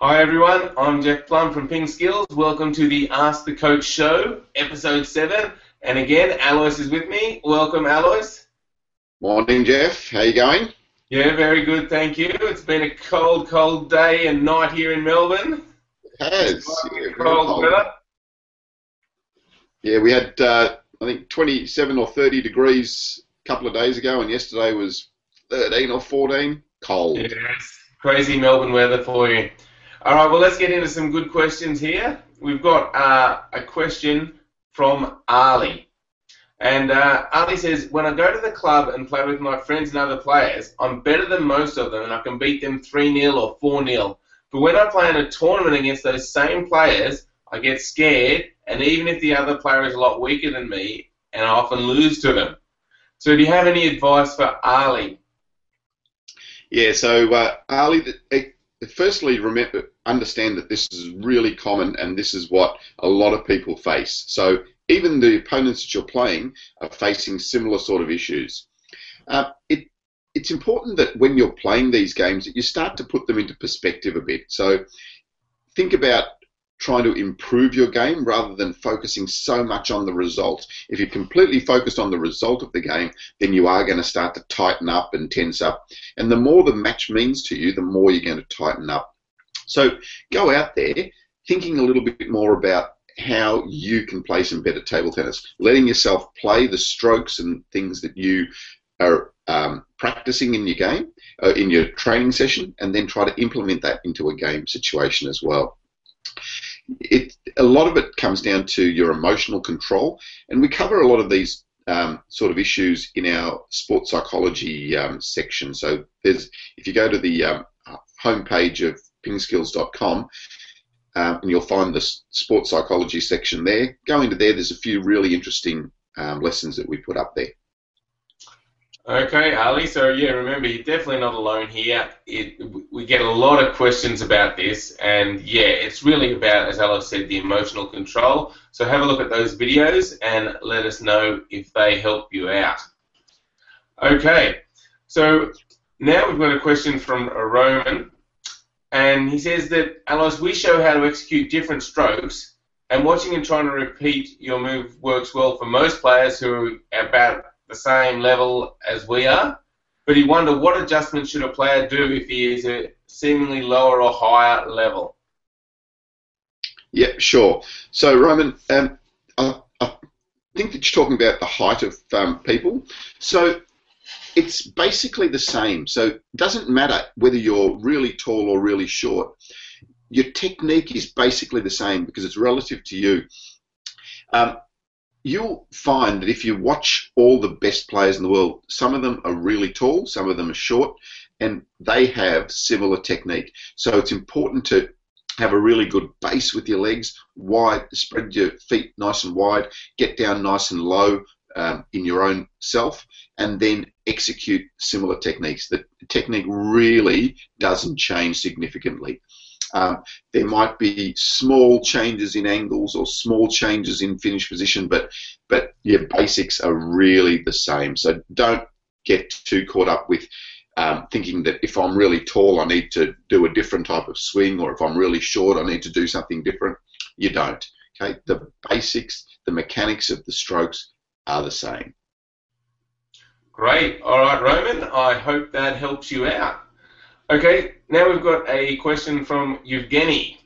Hi everyone, I'm Jeff Plumb from Ping Skills. Welcome to the Ask the Coach show, episode 7. And again, Alois is with me. Welcome, Alois. Morning, Jeff. How you going? Yeah, very good, thank you. It's been a cold, cold day and night here in Melbourne. It has. Yeah, cold, cold weather. Yeah, we had, uh, I think, 27 or 30 degrees a couple of days ago, and yesterday was 13 or 14. Cold. Yes, crazy Melbourne weather for you. All right, well, let's get into some good questions here. We've got uh, a question from Ali. And uh, Ali says, when I go to the club and play with my friends and other players, I'm better than most of them and I can beat them 3 0 or 4 0. But when I play in a tournament against those same players, I get scared, and even if the other player is a lot weaker than me, and I often lose to them. So, do you have any advice for Ali? Yeah, so uh, Ali, firstly, remember, understand that this is really common and this is what a lot of people face. So even the opponents that you're playing are facing similar sort of issues. Uh, it, it's important that when you're playing these games that you start to put them into perspective a bit. So think about trying to improve your game rather than focusing so much on the result. If you're completely focused on the result of the game, then you are going to start to tighten up and tense up. And the more the match means to you, the more you're going to tighten up. So go out there thinking a little bit more about how you can play some better table tennis, letting yourself play the strokes and things that you are um, practicing in your game, uh, in your training session, and then try to implement that into a game situation as well it, a lot of it comes down to your emotional control, and we cover a lot of these um, sort of issues in our sports psychology um, section. So there's, if you go to the um, homepage of pingskills.com, um, and you'll find the sports psychology section there. Go into there. There's a few really interesting um, lessons that we put up there. Okay, Ali. So yeah, remember you're definitely not alone here. It, we get a lot of questions about this, and yeah, it's really about, as Ali said, the emotional control. So have a look at those videos and let us know if they help you out. Okay, so now we've got a question from a Roman, and he says that Alois, we show how to execute different strokes, and watching and trying to repeat your move works well for most players who are about the same level as we are, but he wondered what adjustments should a player do if he is a seemingly lower or higher level. Yeah, sure. So Roman, um, I, I, think that you're talking about the height of um, people. So it's basically the same. So it doesn't matter whether you're really tall or really short. Your technique is basically the same because it's relative to you. Um, you'll find that if you watch all the best players in the world, some of them are really tall, some of them are short, and they have similar technique. So it's important to have a really good base with your legs, wide, spread your feet nice and wide, get down nice and low um, in your own self, and then execute similar techniques. The technique really doesn't change significantly. Um, there might be small changes in angles or small changes in finish position, but but your basics are really the same. So don't get too caught up with um, thinking that if I'm really tall, I need to do a different type of swing, or if I'm really short, I need to do something different. You don't. Okay, the basics, the mechanics of the strokes are the same. Great. All right, Roman. I hope that helps you out. Okay, now we've got a question from Evgeny.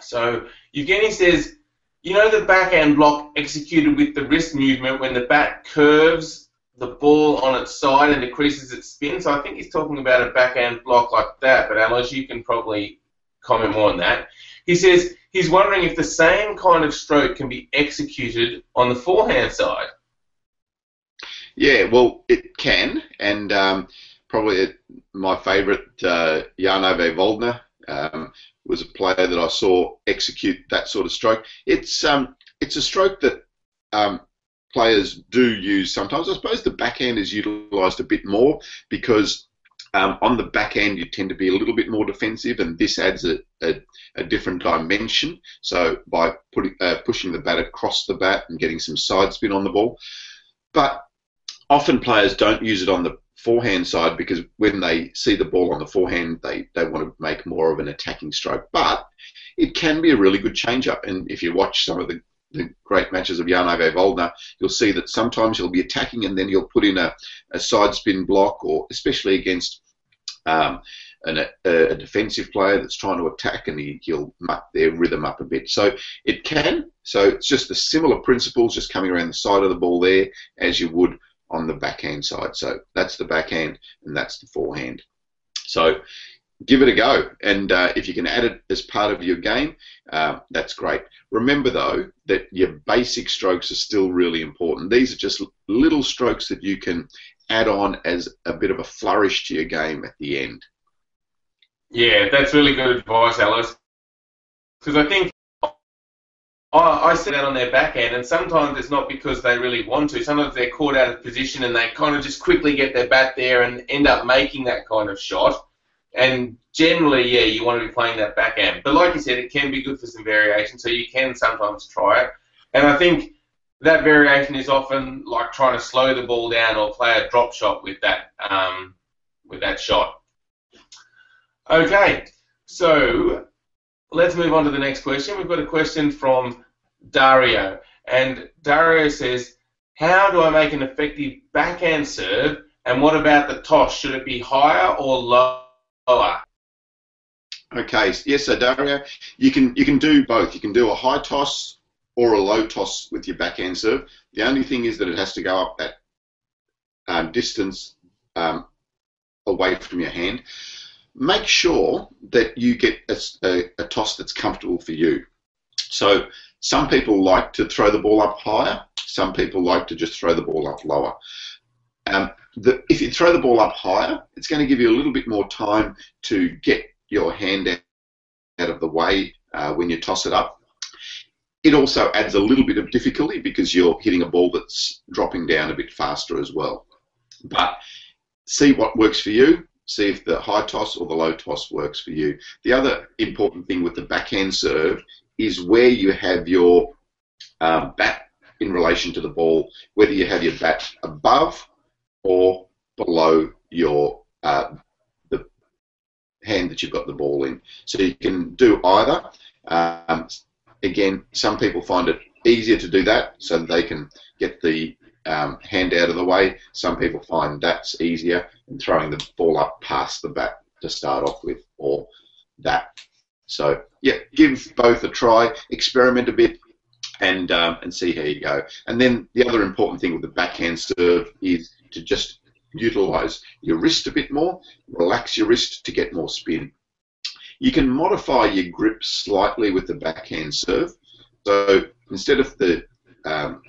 So Evgeny says, you know the backhand block executed with the wrist movement when the bat curves the ball on its side and decreases its spin. So I think he's talking about a backhand block like that, but Alois, you can probably comment more on that. He says he's wondering if the same kind of stroke can be executed on the forehand side. Yeah, well, it can, and um, probably my favourite, uh, Jan-Ove Waldner, um, was a player that I saw execute that sort of stroke. It's um, it's a stroke that um, players do use sometimes. I suppose the backhand is utilised a bit more because um, on the backhand you tend to be a little bit more defensive, and this adds a, a, a different dimension. So by putting, uh, pushing the bat across the bat and getting some side spin on the ball, but often players don't use it on the forehand side because when they see the ball on the forehand, they, they want to make more of an attacking stroke. But it can be a really good change up. And if you watch some of the, the great matches of Jan-Ove Waldner, you'll see that sometimes he'll be attacking and then he'll put in a, a side spin block, or especially against um, an, a, a, defensive player that's trying to attack and he, he'll muck their rhythm up a bit. So it can. So it's just the similar principles, just coming around the side of the ball there as you would on the backhand side. So that's the backhand and that's the forehand. So give it a go. And uh, if you can add it as part of your game, uh, that's great. Remember, though, that your basic strokes are still really important. These are just little strokes that you can add on as a bit of a flourish to your game at the end. Yeah, that's really good advice, Alois. Because I think I, I see on their backhand, and sometimes it's not because they really want to. Sometimes they're caught out of position and they kind of just quickly get their bat there and end up making that kind of shot. And generally, yeah, you want to be playing that backhand. But like you said, it can be good for some variation, so you can sometimes try it. And I think that variation is often like trying to slow the ball down or play a drop shot with that um, with that shot. Okay, so let's move on to the next question. We've got a question from Dario, and Dario says, "How do I make an effective backhand serve? And what about the toss? Should it be higher or lower?" Okay, yes, so Dario, you can you can do both. You can do a high toss or a low toss with your backhand serve. The only thing is that it has to go up that um, distance um, away from your hand make sure that you get a, a, a, toss that's comfortable for you. So some people like to throw the ball up higher. Some people like to just throw the ball up lower. Um, the, if you throw the ball up higher, it's going to give you a little bit more time to get your hand out of the way uh, when you toss it up. It also adds a little bit of difficulty because you're hitting a ball that's dropping down a bit faster as well. But see what works for you see if the high toss or the low toss works for you. The other important thing with the backhand serve is where you have your um, bat in relation to the ball, whether you have your bat above or below your uh, the hand that you've got the ball in. So you can do either. Um, again, some people find it easier to do that so that they can get the um, hand out of the way. Some people find that's easier than throwing the ball up past the bat to start off with, or that. So yeah, give both a try, experiment a bit, and um, and see how you go. And then the other important thing with the backhand serve is to just utilize your wrist a bit more, relax your wrist to get more spin. You can modify your grip slightly with the backhand serve. So instead of the um,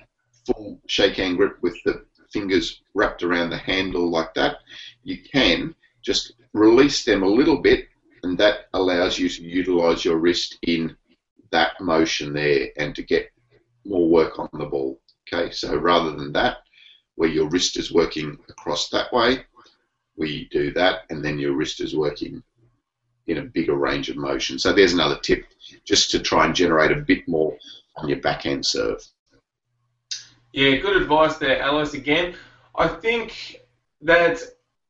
full shake hand grip with the fingers wrapped around the handle like that, you can just release them a little bit and that allows you to utilize your wrist in that motion there and to get more work on the ball. Okay, so rather than that, where your wrist is working across that way, we do that and then your wrist is working in a bigger range of motion. So there's another tip just to try and generate a bit more on your backhand serve. Yeah, good advice there, Alois. Again, I think that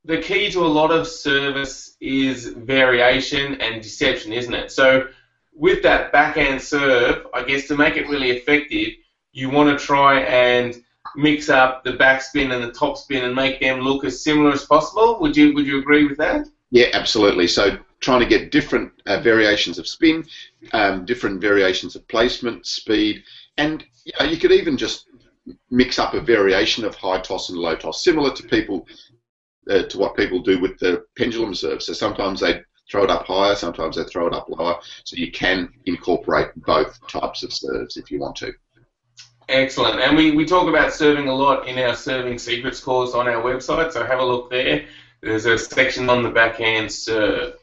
the key to a lot of service is variation and deception, isn't it? So, with that backhand serve, I guess to make it really effective, you want to try and mix up the backspin and the topspin and make them look as similar as possible. Would you Would you agree with that? Yeah, absolutely. So trying to get different uh, variations of spin, um, different variations of placement, speed, and you, know, you could even just mix up a variation of high toss and low toss, similar to people uh, to what people do with the pendulum serve. So sometimes they throw it up higher, sometimes they throw it up lower. So you can incorporate both types of serves if you want to. Excellent. And we, we talk about serving a lot in our Serving Secrets course on our website, so have a look there. There's a section on the backhand serve.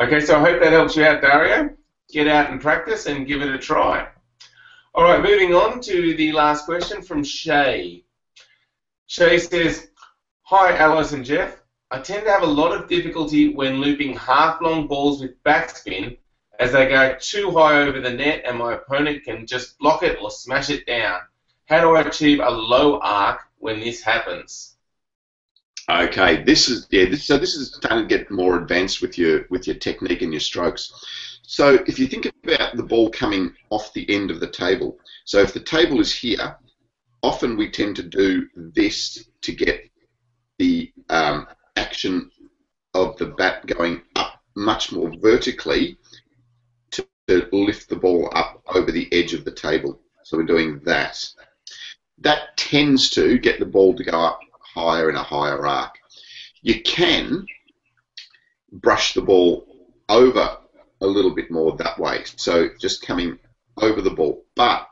Okay, so I hope that helps you out, Dario. Get out and practice and give it a try. All right, moving on to the last question from Shay. Shay says, Hi, Alois and Jeff. I tend to have a lot of difficulty when looping half-long balls with backspin as they go too high over the net and my opponent can just block it or smash it down. How do I achieve a low arc when this happens? Okay, this is yeah. This, so this is starting to get more advanced with your with your technique and your strokes. So if you think about the ball coming off the end of the table, so if the table is here, often we tend to do this to get the um, action of the bat going up much more vertically to, to lift the ball up over the edge of the table. So we're doing that. That tends to get the ball to go up higher in a higher arc. You can brush the ball over a little bit more that way. So just coming over the ball. But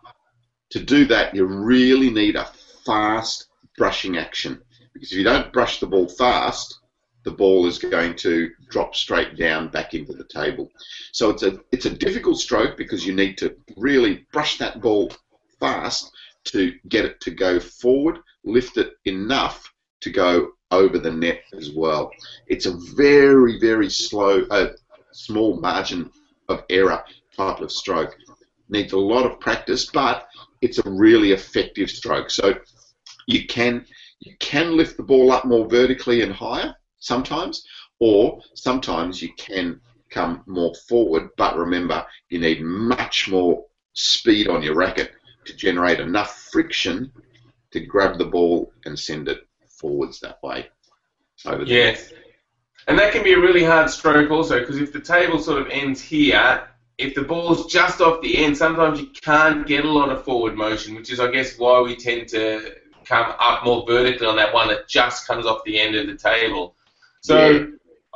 to do that, you really need a fast brushing action. Because if you don't brush the ball fast, the ball is going to drop straight down back into the table. So it's a it's a difficult stroke because you need to really brush that ball fast to get it to go forward, lift it enough to go over the net as well. It's a very very slow, uh, small margin of error type of stroke. Needs a lot of practice, but it's a really effective stroke. So you can you can lift the ball up more vertically and higher sometimes, or sometimes you can come more forward. But remember, you need much more speed on your racket to generate enough friction to grab the ball and send it forwards that way. Over yes. And that can be a really hard stroke also because if the table sort of ends here, if the ball's just off the end, sometimes you can't get a lot of forward motion, which is, I guess, why we tend to come up more vertically on that one that just comes off the end of the table. So yeah.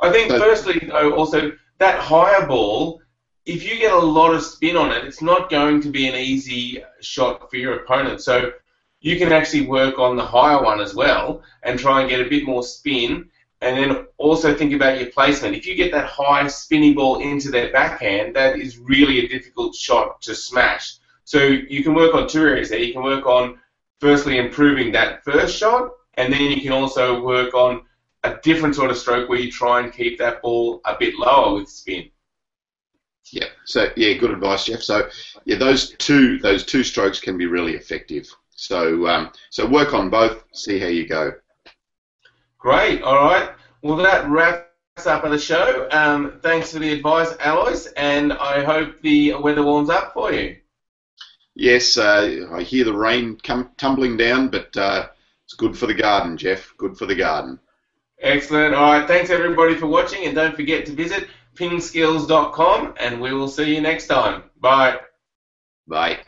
I think, firstly, though, also that higher ball, if you get a lot of spin on it, it's not going to be an easy shot for your opponent. So you can actually work on the higher one as well and try and get a bit more spin and then also think about your placement. If you get that high spinning ball into their backhand, that is really a difficult shot to smash. So you can work on two areas there. You can work on firstly improving that first shot, and then you can also work on a different sort of stroke where you try and keep that ball a bit lower with spin. Yeah. So yeah, good advice, Jeff. So yeah, those two those two strokes can be really effective. So um, so work on both. See how you go. Great. All right. Well, that wraps up the show. Um, thanks for the advice, Alois, and I hope the weather warms up for you. Yes, uh, I hear the rain come tumbling down, but uh, it's good for the garden, Jeff. Good for the garden. Excellent. All right. Thanks everybody for watching, and don't forget to visit pingskills.com, and we will see you next time. Bye. Bye.